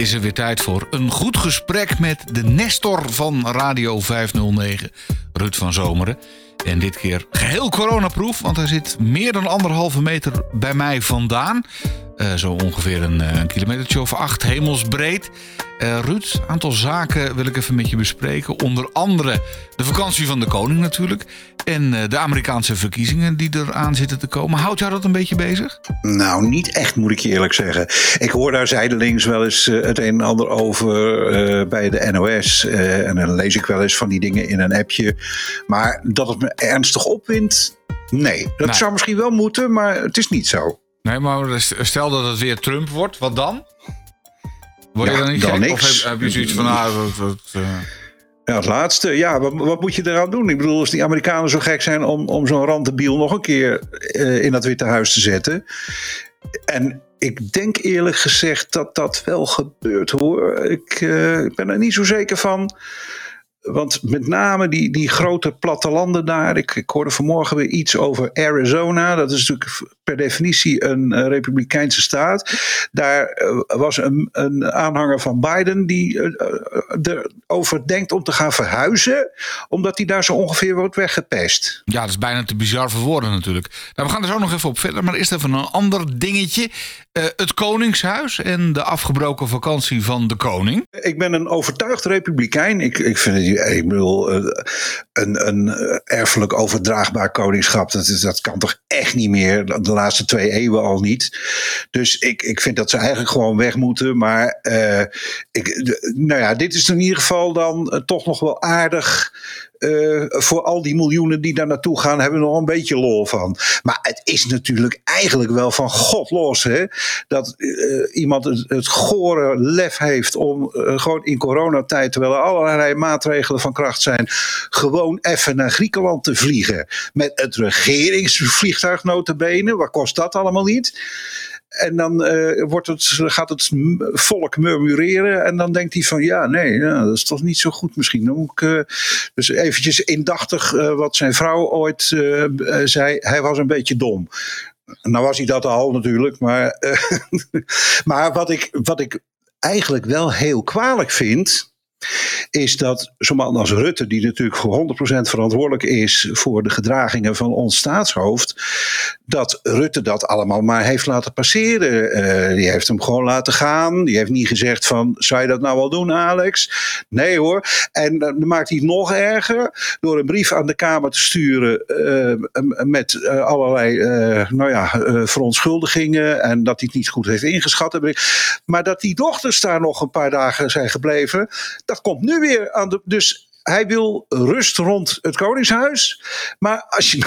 is er weer tijd voor een goed gesprek met de Nestor van Radio 509, Ruud van Zomeren. En dit keer geheel coronaproof, want hij zit meer dan anderhalve meter bij mij vandaan. Uh, zo ongeveer een, uh, een kilometertje of acht hemelsbreed. Uh, Ruud, aantal zaken wil ik even met je bespreken. Onder andere de vakantie van de koning natuurlijk. En de Amerikaanse verkiezingen die eraan zitten te komen. Houdt jou dat een beetje bezig? Nou, niet echt moet ik je eerlijk zeggen. Ik hoor daar zijdelings wel eens het een en ander over bij de NOS. en dan lees ik wel eens van die dingen in een appje. Maar dat het me ernstig opwindt, nee. Dat zou misschien wel moeten, maar het is niet zo. Nee, maar stel dat het weer Trump wordt, wat dan? Word je dan niet dan gek? Niks. Of heb, heb, je zoiets van, ah, dat, dat, uh... Ja, het laatste. Ja, wat, wat, moet je eraan doen? Ik bedoel, als die Amerikanen zo gek zijn om, om zo'n randebiel nog een keer uh, in dat Witte Huis te zetten. En ik denk eerlijk gezegd dat dat wel gebeurt hoor. Ik, uh, ik ben er niet zo zeker van want met name die, die grote plattelanden daar. Ik, ik hoorde vanmorgen weer iets over Arizona. Dat is natuurlijk per definitie een republikeinse staat. Daar eh, was een, een aanhanger van Biden die uh, erover denkt om te gaan verhuizen. Omdat hij daar zo ongeveer wordt weggepest. Ja, dat is bijna te bizar voor woorden natuurlijk. Nou, we gaan er zo nog even op verder. Maar eerst even een ander dingetje. het Koningshuis en de afgebroken vakantie van de koning. Ik ben een overtuigd republikein. Ik, ik vind het bedoel, eh, een, een erfelijk overdraagbaar koningschap, dat, dat kan toch echt niet meer, de laatste twee eeuwen al niet. Dus ik, ik vind dat ze eigenlijk gewoon weg moeten. Maar ik, nou ja, dit is in ieder geval dan toch nog wel aardig uh, voor al die miljoenen die daar naartoe gaan, hebben we nog een beetje lol van. Maar het is natuurlijk eigenlijk wel van God los, hè? Dat uh, iemand het, het, gore lef heeft om uh, gewoon in coronatijd, terwijl er allerlei maatregelen van kracht zijn, gewoon even naar Griekenland te vliegen. Met het regeringsvliegtuig notabene. Wat kost dat allemaal niet? En dan uh, wordt het, gaat het volk murmureren. En dan denkt hij van ja, nee, dat is toch niet zo goed misschien. Dan ik, uh, dus eventjes indachtig uh, wat zijn vrouw ooit zei. Hij was een beetje dom. Nou was hij dat al natuurlijk. Maar, maar wat, ik, wat ik eigenlijk wel heel kwalijk vind is dat zo'n man als Rutte, die natuurlijk voor 100% verantwoordelijk is voor de gedragingen van ons staatshoofd, dat Rutte dat allemaal maar heeft laten passeren. Uh, die heeft hem gewoon laten gaan. Die heeft niet gezegd van, zou je dat nou wel doen Alex? Nee hoor. En dan maakt hij het nog erger door een brief aan de Kamer te sturen uh, met allerlei nou ja, verontschuldigingen en dat hij het niet goed heeft ingeschat. Maar dat die dochters daar nog een paar dagen zijn gebleven, dat komt nu weer aan de. Dus hij wil rust rond het Koningshuis. Maar als je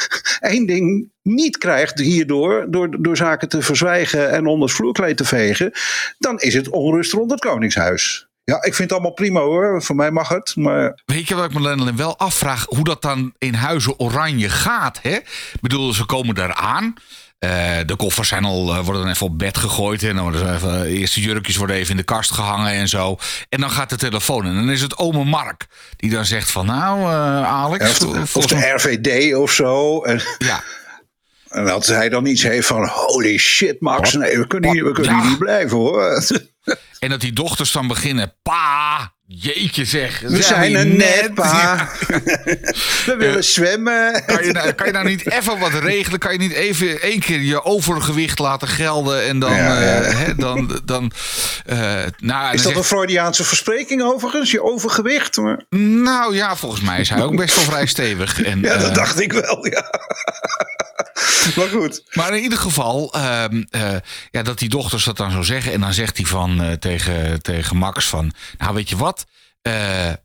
één ding niet krijgt hierdoor, door, door zaken te verzwijgen en onder het vloerkleed te vegen, dan is het onrust rond het Koningshuis. Ja, ik vind het allemaal prima hoor. Voor mij mag het. Maar... Weet je wat ik me wel afvraag? Hoe dat dan in Huizen Oranje gaat. Hè? Ik bedoel, ze komen daar aan. Uh, de koffers zijn al, uh, worden dan even op bed gegooid. En dan worden even, de eerste jurkjes worden even in de kast gehangen en zo. En dan gaat de telefoon. En dan is het ome Mark. Die dan zegt van nou Alex. Ja, of, of, de RVD of zo. En, ja. En dat hij dan iets heeft van holy shit Max. Nee, we kunnen, hier, we kunnen hier niet blijven hoor. En dat die dochters dan beginnen. Pa, Jeetje zeg. We zijn er net, pa. We willen zwemmen. Kan je, nou, kan je nou niet even wat regelen? Kan je niet even één keer je overgewicht laten gelden? En dan... Ja, ja. Uh, hè, dan, dan uh, nou, is dat een Freudiaanse verspreking overigens? Je overgewicht? Maar... Nou ja, volgens mij is hij ook best wel vrij stevig. En, ja, dat dacht ik wel, ja. maar goed. Maar in ieder geval, uh, uh, ja, dat die dochters dat dan zo zeggen. En dan zegt hij van, uh, tegen, tegen Max van... Nou, weet je wat? Uh,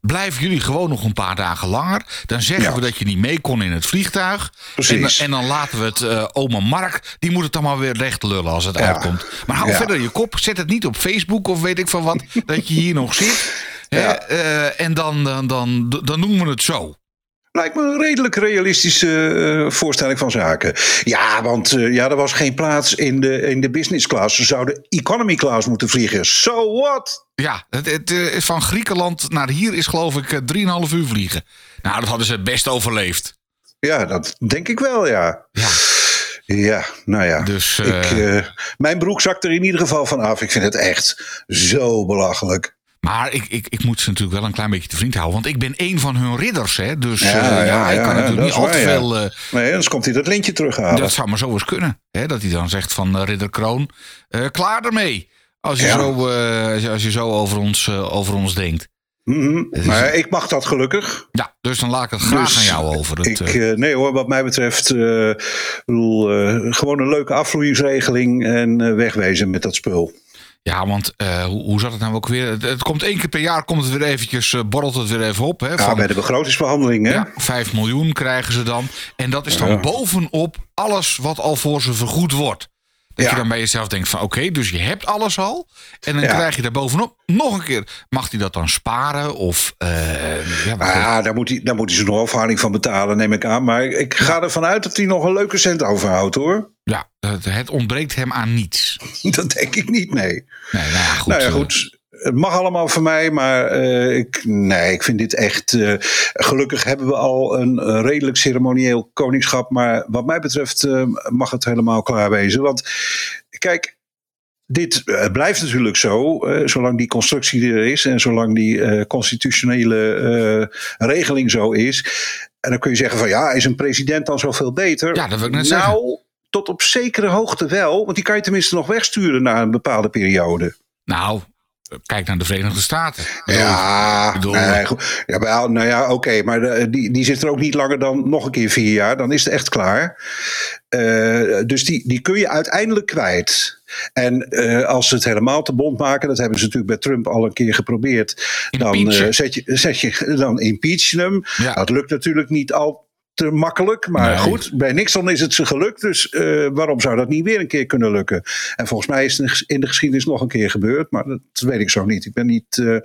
blijven jullie gewoon nog een paar dagen langer. Dan zeggen ja. we dat je niet mee kon in het vliegtuig. Precies. En, en dan laten we het oma Mark. Die moet het dan maar weer recht lullen als het ja. uitkomt. Maar hou ja. verder je kop. Zet het niet op Facebook of weet ik van wat. dat je hier nog zit. Ja. En dan, dan, dan, dan noemen we het zo. Lijkt me een redelijk realistische uh, voorstelling van zaken. Ja, want uh, ja, er was geen plaats in de, in de business class. Ze zouden economy class moeten vliegen. So what? Ja, het, het, uh, van Griekenland naar hier is geloof ik 3,5 uur vliegen. Nou, dat hadden ze best overleefd. Ja, dat denk ik wel, ja. Ja. Ja, nou ja. Dus, ik, eh, eh, mijn broek zakt er in ieder geval van af. Ik vind het echt zo belachelijk. Maar ik, ik, ik moet ze natuurlijk wel een klein beetje te vriend houden. Want ik ben één van hun ridders. Hè? Dus Ja, eh, ja, ja, ik kan natuurlijk niet is al te veel... eh, Nee, anders komt hij dat lintje terughalen. dat zou maar zo eens kunnen. Hè? Dat hij dan zegt van eh, ridder Kroon, klaar ermee. Als je, Ja. zo, als je, zo over ons, over ons denkt. Mhm. is- Maar ik mag dat gelukkig. Ja, dus dan laat ik het graag Dus aan jou over. Het, ik, nee hoor, wat mij betreft, bedoel, gewoon een leuke afvloeingsregeling en wegwezen met dat spul. Ja, want eh, hoe, hoe zat het nou ook weer? Het, het komt één keer per jaar, komt het weer eventjes, eh, borrelt het weer even op. Hè, Ja, van, bij de begrotingsbehandeling, hè? ja, 5 miljoen krijgen ze dan. En dat is dan Ja. bovenop alles wat al voor ze vergoed wordt. Dat Ja. je dan bij jezelf denkt van oké, dus je hebt alles al. En dan Ja. krijg je daar bovenop nog een keer. Mag hij dat dan sparen? Of eh, ja, Ah, ja, daar moet, hij, daar moet hij zijn afhaling van betalen, neem ik aan. Maar ik ga ervan uit dat hij nog een leuke cent overhoudt, hoor. ja, het, ontbreekt hem aan niets. Dat denk ik niet, nee. Nee, nou ja, goed. nou ja, eh, goed. Het mag allemaal van mij, maar eh, ik, nee, ik vind dit echt. eh, gelukkig hebben we al een redelijk ceremonieel koningschap. Maar wat mij betreft eh, mag het helemaal klaar wezen. Want kijk, dit blijft natuurlijk zo, zolang die constructie er is en zolang die constitutionele regeling zo is. En dan kun je zeggen van ja, is een president dan zoveel beter? Ja, dat wil ik net nou, zeggen. tot op zekere hoogte wel, want die kan je tenminste nog wegsturen na een bepaalde periode. Nou, kijk naar de Verenigde Staten. Ja, bedoel, nee, goed. ja, maar, nou ja, oké, maar de- die, die zit er ook niet langer dan nog een keer vier jaar. Dan is het echt klaar. Eh, dus die, die kun je uiteindelijk kwijt. En eh, als ze het helemaal te bond maken, dat hebben ze natuurlijk bij Trump al een keer geprobeerd. Dan, eh, zet je, zet je, dan impeach je hem. Ja. Dat lukt natuurlijk niet al te makkelijk. Maar Nee. goed, bij Nixon is het ze gelukt. Dus eh, waarom zou dat niet weer een keer kunnen lukken? En volgens mij is het in de geschiedenis nog een keer gebeurd. Maar dat weet ik zo niet. Ik ben niet eh,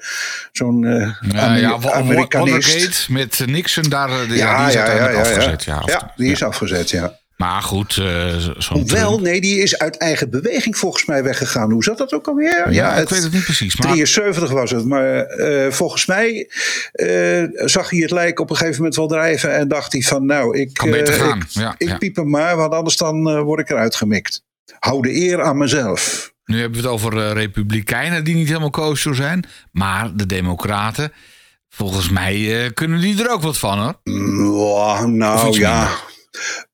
zo'n eh ja, ja, Amerikanist. Watergate met Nixon, daar, die, Ja, die is uiteindelijk ja. afgezet. Ja, Ja, die is afgezet, ja. Maar goed, eh, zo'n Hoewel, Trump- nee, die is uit eigen beweging volgens mij weggegaan. Hoe zat dat ook alweer? Ja, ik weet het niet precies. Maar 73 was het, maar eh, volgens mij eh, zag hij het lijk op een gegeven moment wel drijven en dacht hij van nou, ik, Kan beter eh, gaan. ik, Ja, ik ja. piep hem maar, want anders dan eh, word ik eruit gemikt. Hou de eer aan mezelf. nu hebben we het over eh, republikeinen die niet helemaal kosher zijn. Maar de democraten, volgens mij eh, kunnen die er ook wat van hoor. Of nou ja.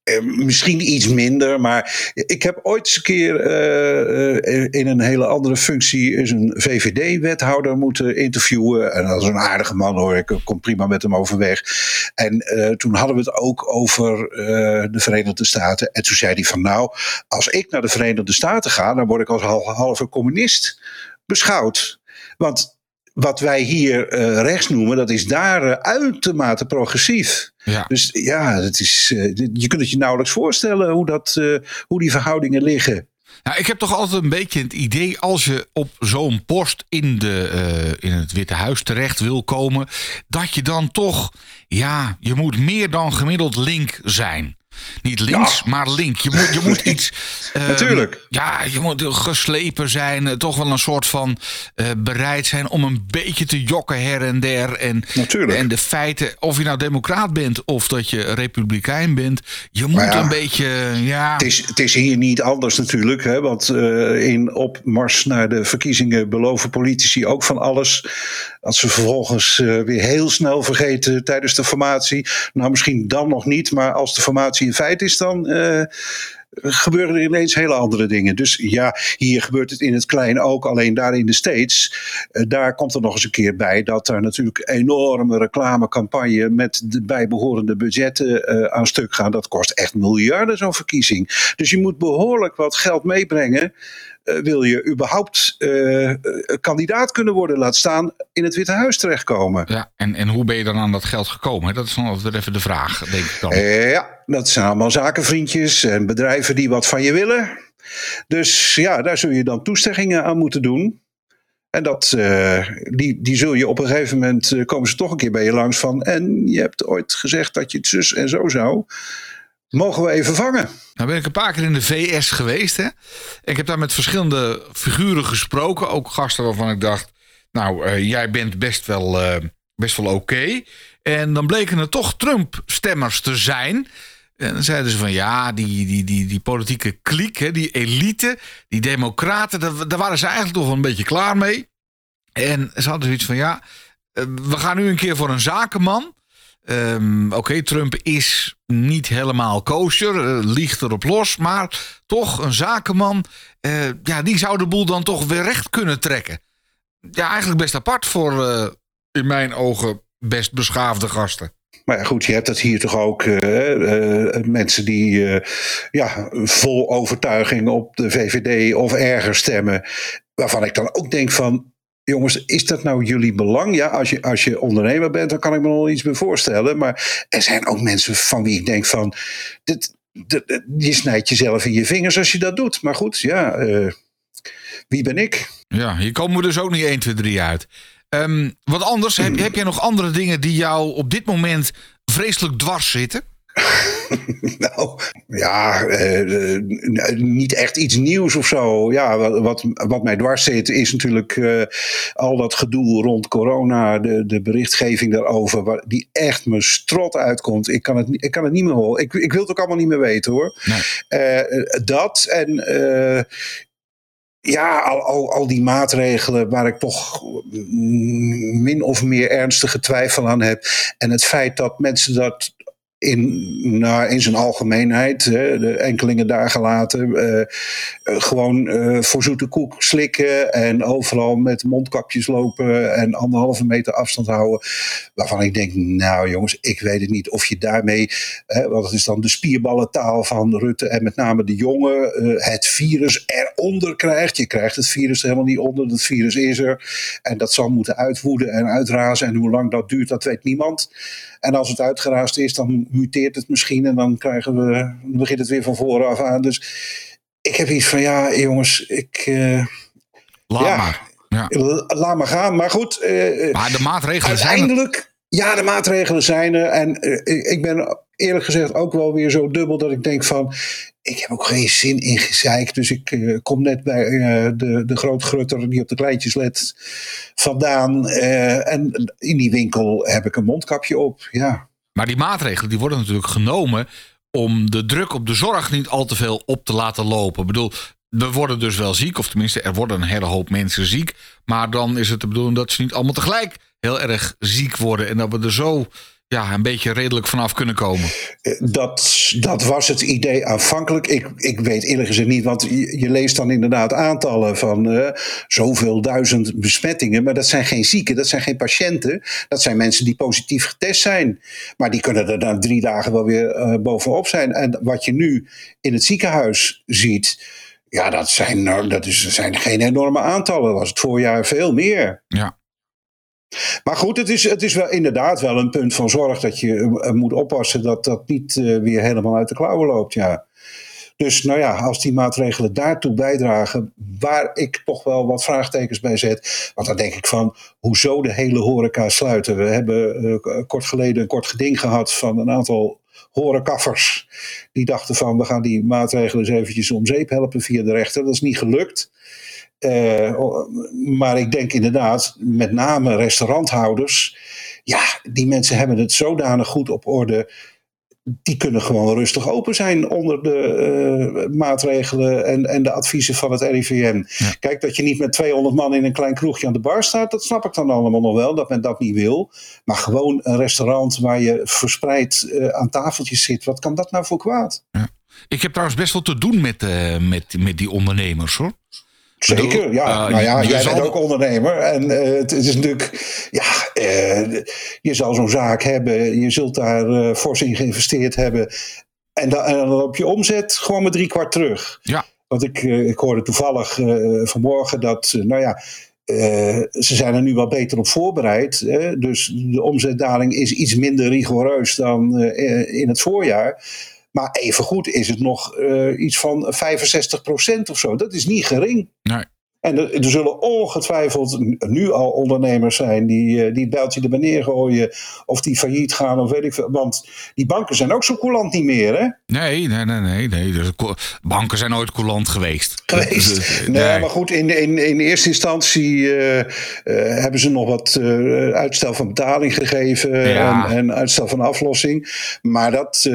Eh, Misschien iets minder, maar ik heb ooit eens een keer eh, eh, in een hele andere functie is een VVD-wethouder moeten interviewen. En dat is een aardige man hoor, ik kom prima met hem overweg. En toen hadden we het ook over de Verenigde Staten. En toen zei hij van nou, als ik naar de Verenigde Staten ga, dan word ik als hal- halve communist beschouwd. Want wat wij hier rechts noemen, dat is daar uitermate progressief. Ja. Dus ja, het is, eh, je kunt het je nauwelijks voorstellen hoe, dat, eh, hoe die verhoudingen liggen. Nou, ik heb toch altijd een beetje het idee als je op zo'n post in, de, eh, in het Witte Huis terecht wil komen, dat je dan toch, ja, je moet meer dan gemiddeld link zijn. Niet links, maar link. Je moet, je moet iets. eh, Natuurlijk. Ja, je moet geslepen zijn. eh, Toch wel een soort van eh, bereid zijn om een beetje te jokken her en der. En, Natuurlijk. en de feiten, of je nou democraat bent of dat je republikein bent. Je moet ja, een beetje. Ja, Het is, het is hier niet anders natuurlijk, hè, want eh, in opmars naar de verkiezingen beloven politici ook van alles. Als ze vervolgens weer heel snel vergeten tijdens de formatie. Nou, misschien dan nog niet, maar als de formatie een feit is, dan. eh, gebeuren er ineens hele andere dingen. Dus ja, hier gebeurt het in het klein ook. Alleen daar in de States, eh, daar komt er nog eens een keer bij dat er natuurlijk enorme reclamecampagne met de bijbehorende budgetten eh, aan stuk gaan. Dat kost echt miljarden zo'n verkiezing. Dus je moet behoorlijk wat geld meebrengen. Eh, wil je überhaupt eh, eh, kandidaat kunnen worden, laat staan in het Witte Huis terechtkomen? Ja, en, en hoe ben je dan aan dat geld gekomen? Dat is dan altijd even de vraag, denk ik dan. Ja, dat zijn allemaal zakenvriendjes en bedrijven die wat van je willen. Dus ja, daar zul je dan toesteggingen aan moeten doen. En dat, die, die zul je op een gegeven moment, komen ze toch een keer bij je langs van. En je hebt ooit gezegd dat je het zus en zo zou. Mogen we even vangen? Nou ben ik een paar keer in de VS geweest. Hè? Ik heb daar met verschillende figuren gesproken. Ook gasten waarvan ik dacht... Nou, eh, jij bent best wel, eh, best wel oké. En dan bleken er toch Trump-stemmers te zijn... En dan zeiden ze van ja, die, die, die, die politieke kliek, hè, die elite, die democraten, daar, daar waren ze eigenlijk toch wel een beetje klaar mee. En ze hadden zoiets van ja, eh, we gaan nu een keer voor een zakenman. Um, Oké, Trump is niet helemaal kosher, uh, liegt erop los, maar toch een zakenman, uh, ja, die zou de boel dan toch weer recht kunnen trekken. Ja, eigenlijk best apart voor uh, in mijn ogen best beschaafde gasten. Maar ja, goed, je hebt dat hier toch ook mensen die ja, vol overtuiging op de VVD of erger stemmen. Waarvan ik dan ook denk van, jongens, is dat nou jullie belang? Ja, als je, als je ondernemer bent, dan kan ik me nog iets meer voorstellen. Maar er zijn ook mensen van wie ik denk van, dit, dit, je snijdt jezelf in je vingers als je dat doet. Maar goed, ja, wie ben ik? Ja, hier komen we dus ook niet 1, 2, 3 uit. Um, wat anders, heb, heb jij nog andere dingen die jou op dit moment vreselijk dwars zitten? nou, ja, uh, niet echt iets nieuws of zo. Ja, wat, wat mij dwars zit is natuurlijk uh, al dat gedoe rond corona, de, de berichtgeving daarover, waar, die echt me strot uitkomt. Ik kan het, ik kan het niet meer horen. Ik, ik wil het ook allemaal niet meer weten hoor. Nee. Uh, dat en ja, al, al, al die maatregelen waar ik toch min of meer ernstige twijfel aan heb. En het feit dat mensen dat in, nou, in zijn algemeenheid, hè, de enkelingen daar gelaten, uh, gewoon uh, voor zoete koek slikken en overal met mondkapjes lopen en anderhalve meter afstand houden. Waarvan ik denk, nou jongens, ik weet het niet of je daarmee, hè, want het is dan de spierballentaal van Rutte en met name de jongen, het virus eronder krijgt. Je krijgt het virus er helemaal niet onder, het virus is er. En dat zal moeten uitwoeden en uitrazen en hoe lang dat duurt, dat weet niemand. En als het uitgeraasd is, dan muteert het misschien en dan krijgen we, dan begint het weer van vooraf aan. Dus ik heb iets van, ja jongens, ik... Uh, laat ja, maar. Ja. Laat maar gaan. Maar goed. Uh, maar de maatregelen zijn Uiteindelijk, ja, de maatregelen zijn er. En uh, ik ben eerlijk gezegd ook wel weer zo dubbel dat ik denk van... Ik heb ook geen zin in gezeik. Dus ik uh, kom net bij uh, de, de grootgrutter die op de kleintjes let vandaan. En in die winkel heb ik een mondkapje op. Ja. Maar die maatregelen die worden natuurlijk genomen om de druk op de zorg niet al te veel op te laten lopen. Ik bedoel, we worden dus wel ziek, of tenminste, er worden een hele hoop mensen ziek. Maar dan is het de bedoeling dat ze niet allemaal tegelijk heel erg ziek worden. En dat we er zo ja, een beetje redelijk vanaf kunnen komen. Dat, dat was het idee aanvankelijk. Ik, ik weet eerlijk gezegd niet, want je, je leest dan inderdaad aantallen van uh, zoveel duizend besmettingen. Maar dat zijn geen zieken, dat zijn geen patiënten. Dat zijn mensen die positief getest zijn. Maar die kunnen er dan drie dagen wel weer uh, bovenop zijn. En wat je nu in het ziekenhuis ziet. Ja, dat zijn, dat is, zijn geen enorme aantallen. Dat was het voorjaar veel meer. Ja. Maar goed, het is, het is wel inderdaad wel een punt van zorg dat je uh, moet oppassen dat dat niet uh, weer helemaal uit de klauwen loopt. Ja. Dus nou ja, als die maatregelen daartoe bijdragen, waar ik toch wel wat vraagtekens bij zet. Want dan denk ik van, hoezo de hele horeca sluiten? We hebben uh, kort geleden een kort geding gehad van een aantal horecaffers. Die dachten van, we gaan die maatregelen eens eventjes om zeep helpen via de rechter. Dat is niet gelukt. Uh, maar ik denk inderdaad, met name restauranthouders. Ja, die mensen hebben het zodanig goed op orde. Die kunnen gewoon rustig open zijn onder de uh, maatregelen en, en de adviezen van het RIVM. Ja. Kijk, dat je niet met 200 man in een klein kroegje aan de bar staat, dat snap ik dan allemaal nog wel, dat men dat niet wil. Maar gewoon een restaurant waar je verspreid uh, aan tafeltjes zit, wat kan dat nou voor kwaad? Ja. Ik heb trouwens best wel te doen met, met, met die ondernemers hoor. Zeker, ja. Uh, nou ja, jij zal... bent ook ondernemer. En uh, het, is natuurlijk, ja, uh, je zal zo'n zaak hebben. Je zult daar fors in geïnvesteerd hebben. En, da en, dan loop je omzet gewoon met drie kwart terug. Ja. Want ik, ik hoorde toevallig vanmorgen dat, nou ja, ze zijn er nu wel beter op voorbereid. dus de omzetdaling is iets minder rigoureus dan in het voorjaar. Maar evengoed is het nog uh, iets van 65% of zo. Dat is niet gering. Nee. En er, er, zullen ongetwijfeld nu al ondernemers zijn die, eh, die het bijltje er neer gooien. Of die failliet gaan of weet ik veel. Want die banken zijn ook zo coulant niet meer, hè? Nee, nee, nee, nee. nee. Dus banken zijn nooit coulant geweest. Geweest. Dus, nee, nee, maar goed, in, in, in eerste instantie uh, uh, hebben ze nog wat uh, uitstel van betaling gegeven. Ja. En, en, uitstel van aflossing. Maar dat,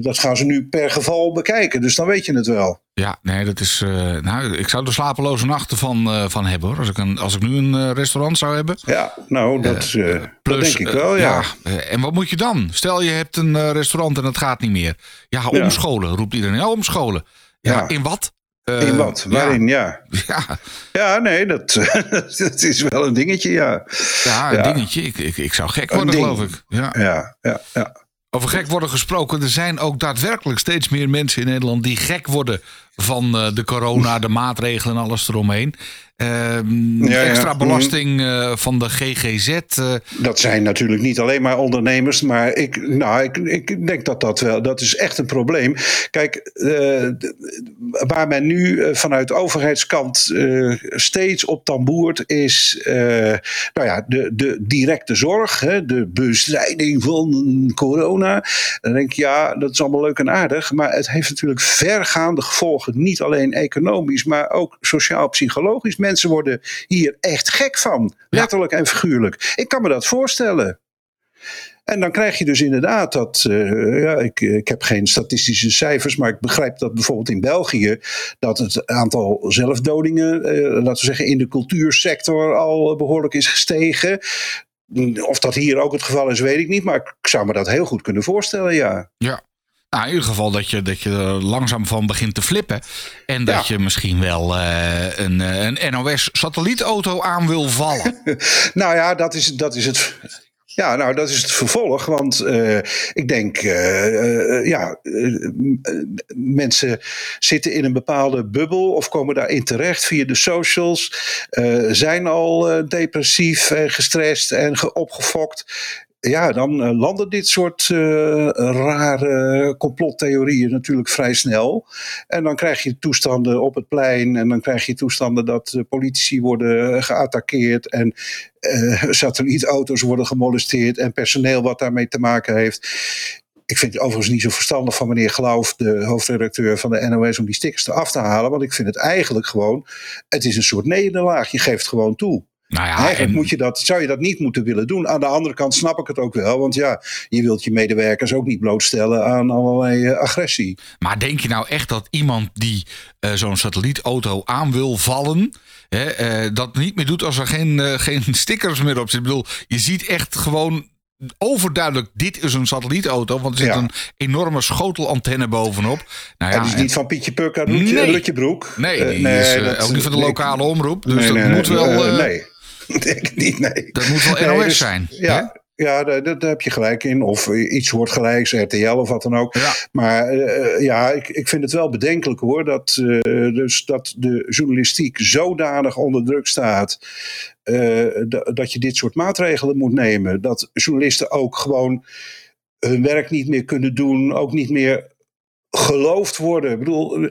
dat gaan ze nu per geval bekijken. Dus dan weet je het wel. Ja, nee, dat is. Uh, nou, ik zou er slapeloze nachten van, uh, van hebben hoor. Als ik, een, als ik nu een uh, restaurant zou hebben. Ja, nou, dat, plus, dat denk ik wel, ja. ja. en wat moet je dan? Stel je hebt een restaurant en het gaat niet meer. Ja, omscholen, roept iedereen. Ja, omscholen. Ja, ja. in wat? in wat? Waarin, ja. Ja, ja. nee, dat, dat is wel een dingetje, ja. Ja, een dingetje. Ik, ik, ik zou gek worden, geloof ik. Ja, ja, ja. ja. Over gek worden gesproken. Er zijn ook daadwerkelijk steeds meer mensen in Nederland die gek worden van eh, de corona, de maatregelen en alles eromheen. Uh, extra belasting uh, van de GGZ. Uh. Eh. Dat zijn natuurlijk niet alleen maar ondernemers, maar ik, nou, ik, ik denk dat dat wel, dat is echt een probleem. Kijk, waar men nu vanuit de overheidskant steeds op tamboert is, nou ja, de, de directe zorg, hè, de bestrijding van corona. Dan denk ik, ja, dat is allemaal leuk en aardig, maar het heeft natuurlijk vergaande gevolgen, niet alleen economisch, maar ook sociaal-psychologisch mensen worden hier echt gek van. Letterlijk en figuurlijk. Ik kan me dat voorstellen. En dan krijg je dus inderdaad dat, uh, ja, ik, ik heb geen statistische cijfers, maar ik begrijp dat bijvoorbeeld in België dat het aantal zelfdodingen, uh, laten we zeggen, in de cultuursector al behoorlijk is gestegen. Of dat hier ook het geval is, weet ik niet, maar ik zou me dat heel goed kunnen voorstellen, ja. Ja, nou, in ieder geval dat je, dat je er langzaam van begint te flippen. En dat je misschien wel uh, een, een NOS-satellietauto aan wil vallen. nou ja, dat is, dat is het. Ja, nou, dat is het vervolg. Want uh, ik denk, uh, ja, mensen zitten in een bepaalde bubbel of komen daarin terecht via de socials, zijn al depressief en gestrest en opgefokt ja, dan uh, landen dit soort uh, rare complottheorieën natuurlijk vrij snel. En dan krijg je toestanden op het plein en dan krijg je toestanden dat uh, politici worden geattaqueerd en satellietauto's worden gemolesteerd en personeel wat daarmee te maken heeft. Ik vind het overigens niet zo verstandig van meneer Glauf, de hoofdredacteur van de NOS, om die stickers eraf te halen. Want ik vind het eigenlijk gewoon, het is een soort nederlaag. Je geeft gewoon toe. Nou ja, Eigenlijk moet je dat, zou je dat niet moeten willen doen. Aan de andere kant snap ik het ook wel. Want ja, je wilt je medewerkers ook niet blootstellen aan allerlei uh, agressie. Maar denk je nou echt dat iemand die uh, zo'n satellietauto aan wil vallen... Hè, uh, dat niet meer doet als er geen, geen stickers meer op zitten? Ik bedoel, je ziet echt gewoon overduidelijk, dit is een satellietauto. Want er zit een enorme schotelantenne bovenop. Nou ja, en die is niet van Pietje Puk uit Lutje, Broek. Nee, die nee, is uh, ook niet van de lokale omroep. Dus nee, dat moet wel... Uh, nee. denk niet, nee. Dat moet wel NOS dus, zijn. Ja, ja, daar, daar, heb je gelijk in. Of iets wordt gelijks, RTL of wat dan ook. Maar uh, ja, ik, ik vind het wel bedenkelijk hoor. Dat, uh, dus dat de journalistiek zodanig onder druk staat. Uh, dat je dit soort maatregelen moet nemen. Dat journalisten ook gewoon hun werk niet meer kunnen doen. Ook niet meer geloofd worden. Ik bedoel,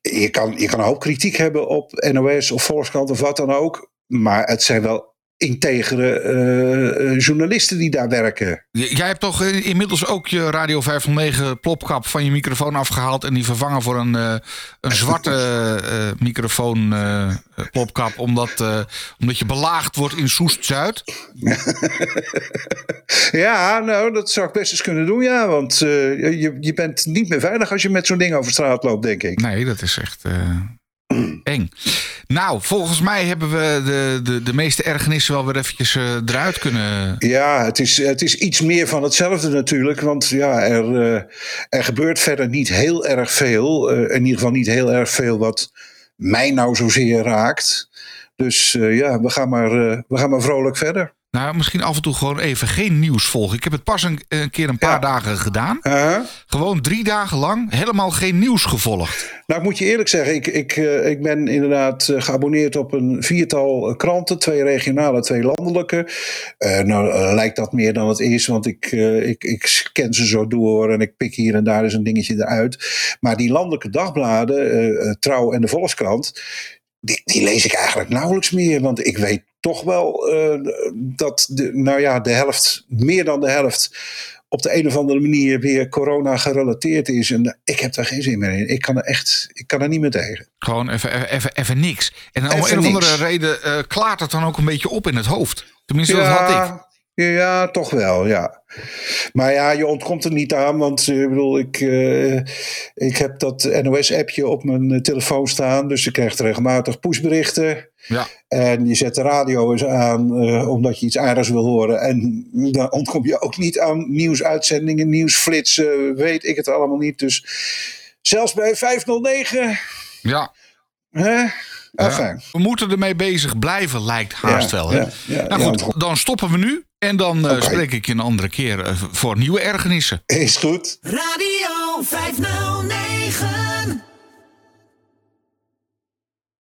je kan, je kan een hoop kritiek hebben op NOS of Volkskrant of wat dan ook. Maar het zijn wel integere uh, journalisten die daar werken. Jij hebt toch inmiddels ook je Radio 509 plopkap van je microfoon afgehaald en die vervangen voor een, uh, een zwarte uh, microfoon plopkap, omdat, omdat je belaagd wordt in Soest-Zuid? ja, nou, dat zou ik best eens kunnen doen, ja. Want je, je bent niet meer veilig als je met zo'n ding over straat loopt, denk ik. Nee, dat is echt eng. Nou, volgens mij hebben we de, de, de meeste ergernissen wel weer eventjes uh, eruit kunnen... Ja, het is, het is iets meer van hetzelfde natuurlijk. Want ja, er, uh, er gebeurt verder niet heel erg veel. Uh, in ieder geval niet heel erg veel wat mij nou zozeer raakt. Dus ja, we gaan, maar, we gaan maar vrolijk verder. Nou, misschien af en toe gewoon even geen nieuws volgen. Ik heb het pas een, een keer een paar dagen gedaan. Uh-huh. Gewoon drie dagen lang helemaal geen nieuws gevolgd. Nou, ik moet je eerlijk zeggen, ik, ik, uh, ik ben inderdaad uh, geabonneerd op een viertal kranten. Twee regionale, twee landelijke. Uh, nou, lijkt dat meer dan het is, want ik, ik, ik scan ze zo door en ik pik hier en daar eens een dingetje eruit. Maar die landelijke dagbladen, Trouw en de Volkskrant die, die lees ik eigenlijk nauwelijks meer. Want ik weet toch wel dat de, nou ja, de helft, meer dan de helft op de een of andere manier weer corona gerelateerd is. En ik heb daar geen zin meer in. Ik kan er echt, ik kan er niet meer tegen. Gewoon even, even, even niks. En om een of andere reden uh, klaart het dan ook een beetje op in het hoofd. Tenminste, dat had ik. Ja, toch wel, ja. Maar ja, je ontkomt er niet aan, want eh, ik bedoel, ik, uh, ik heb dat NOS-appje op mijn eh, telefoon staan, dus je krijgt regelmatig pushberichten. Ja. En je zet de radio eens aan omdat je iets aardigs wil horen. En dan ontkom je ook niet aan nieuwsuitzendingen, nieuwsflitsen, weet ik het allemaal niet. Dus zelfs bij 509. Ja. Hè? we moeten ermee bezig blijven, lijkt haast wel. Hè? nou goed, dan stoppen we nu. En dan uh, spreek ik je een andere keer uh, voor nieuwe ergernissen. Is goed. Radio 509.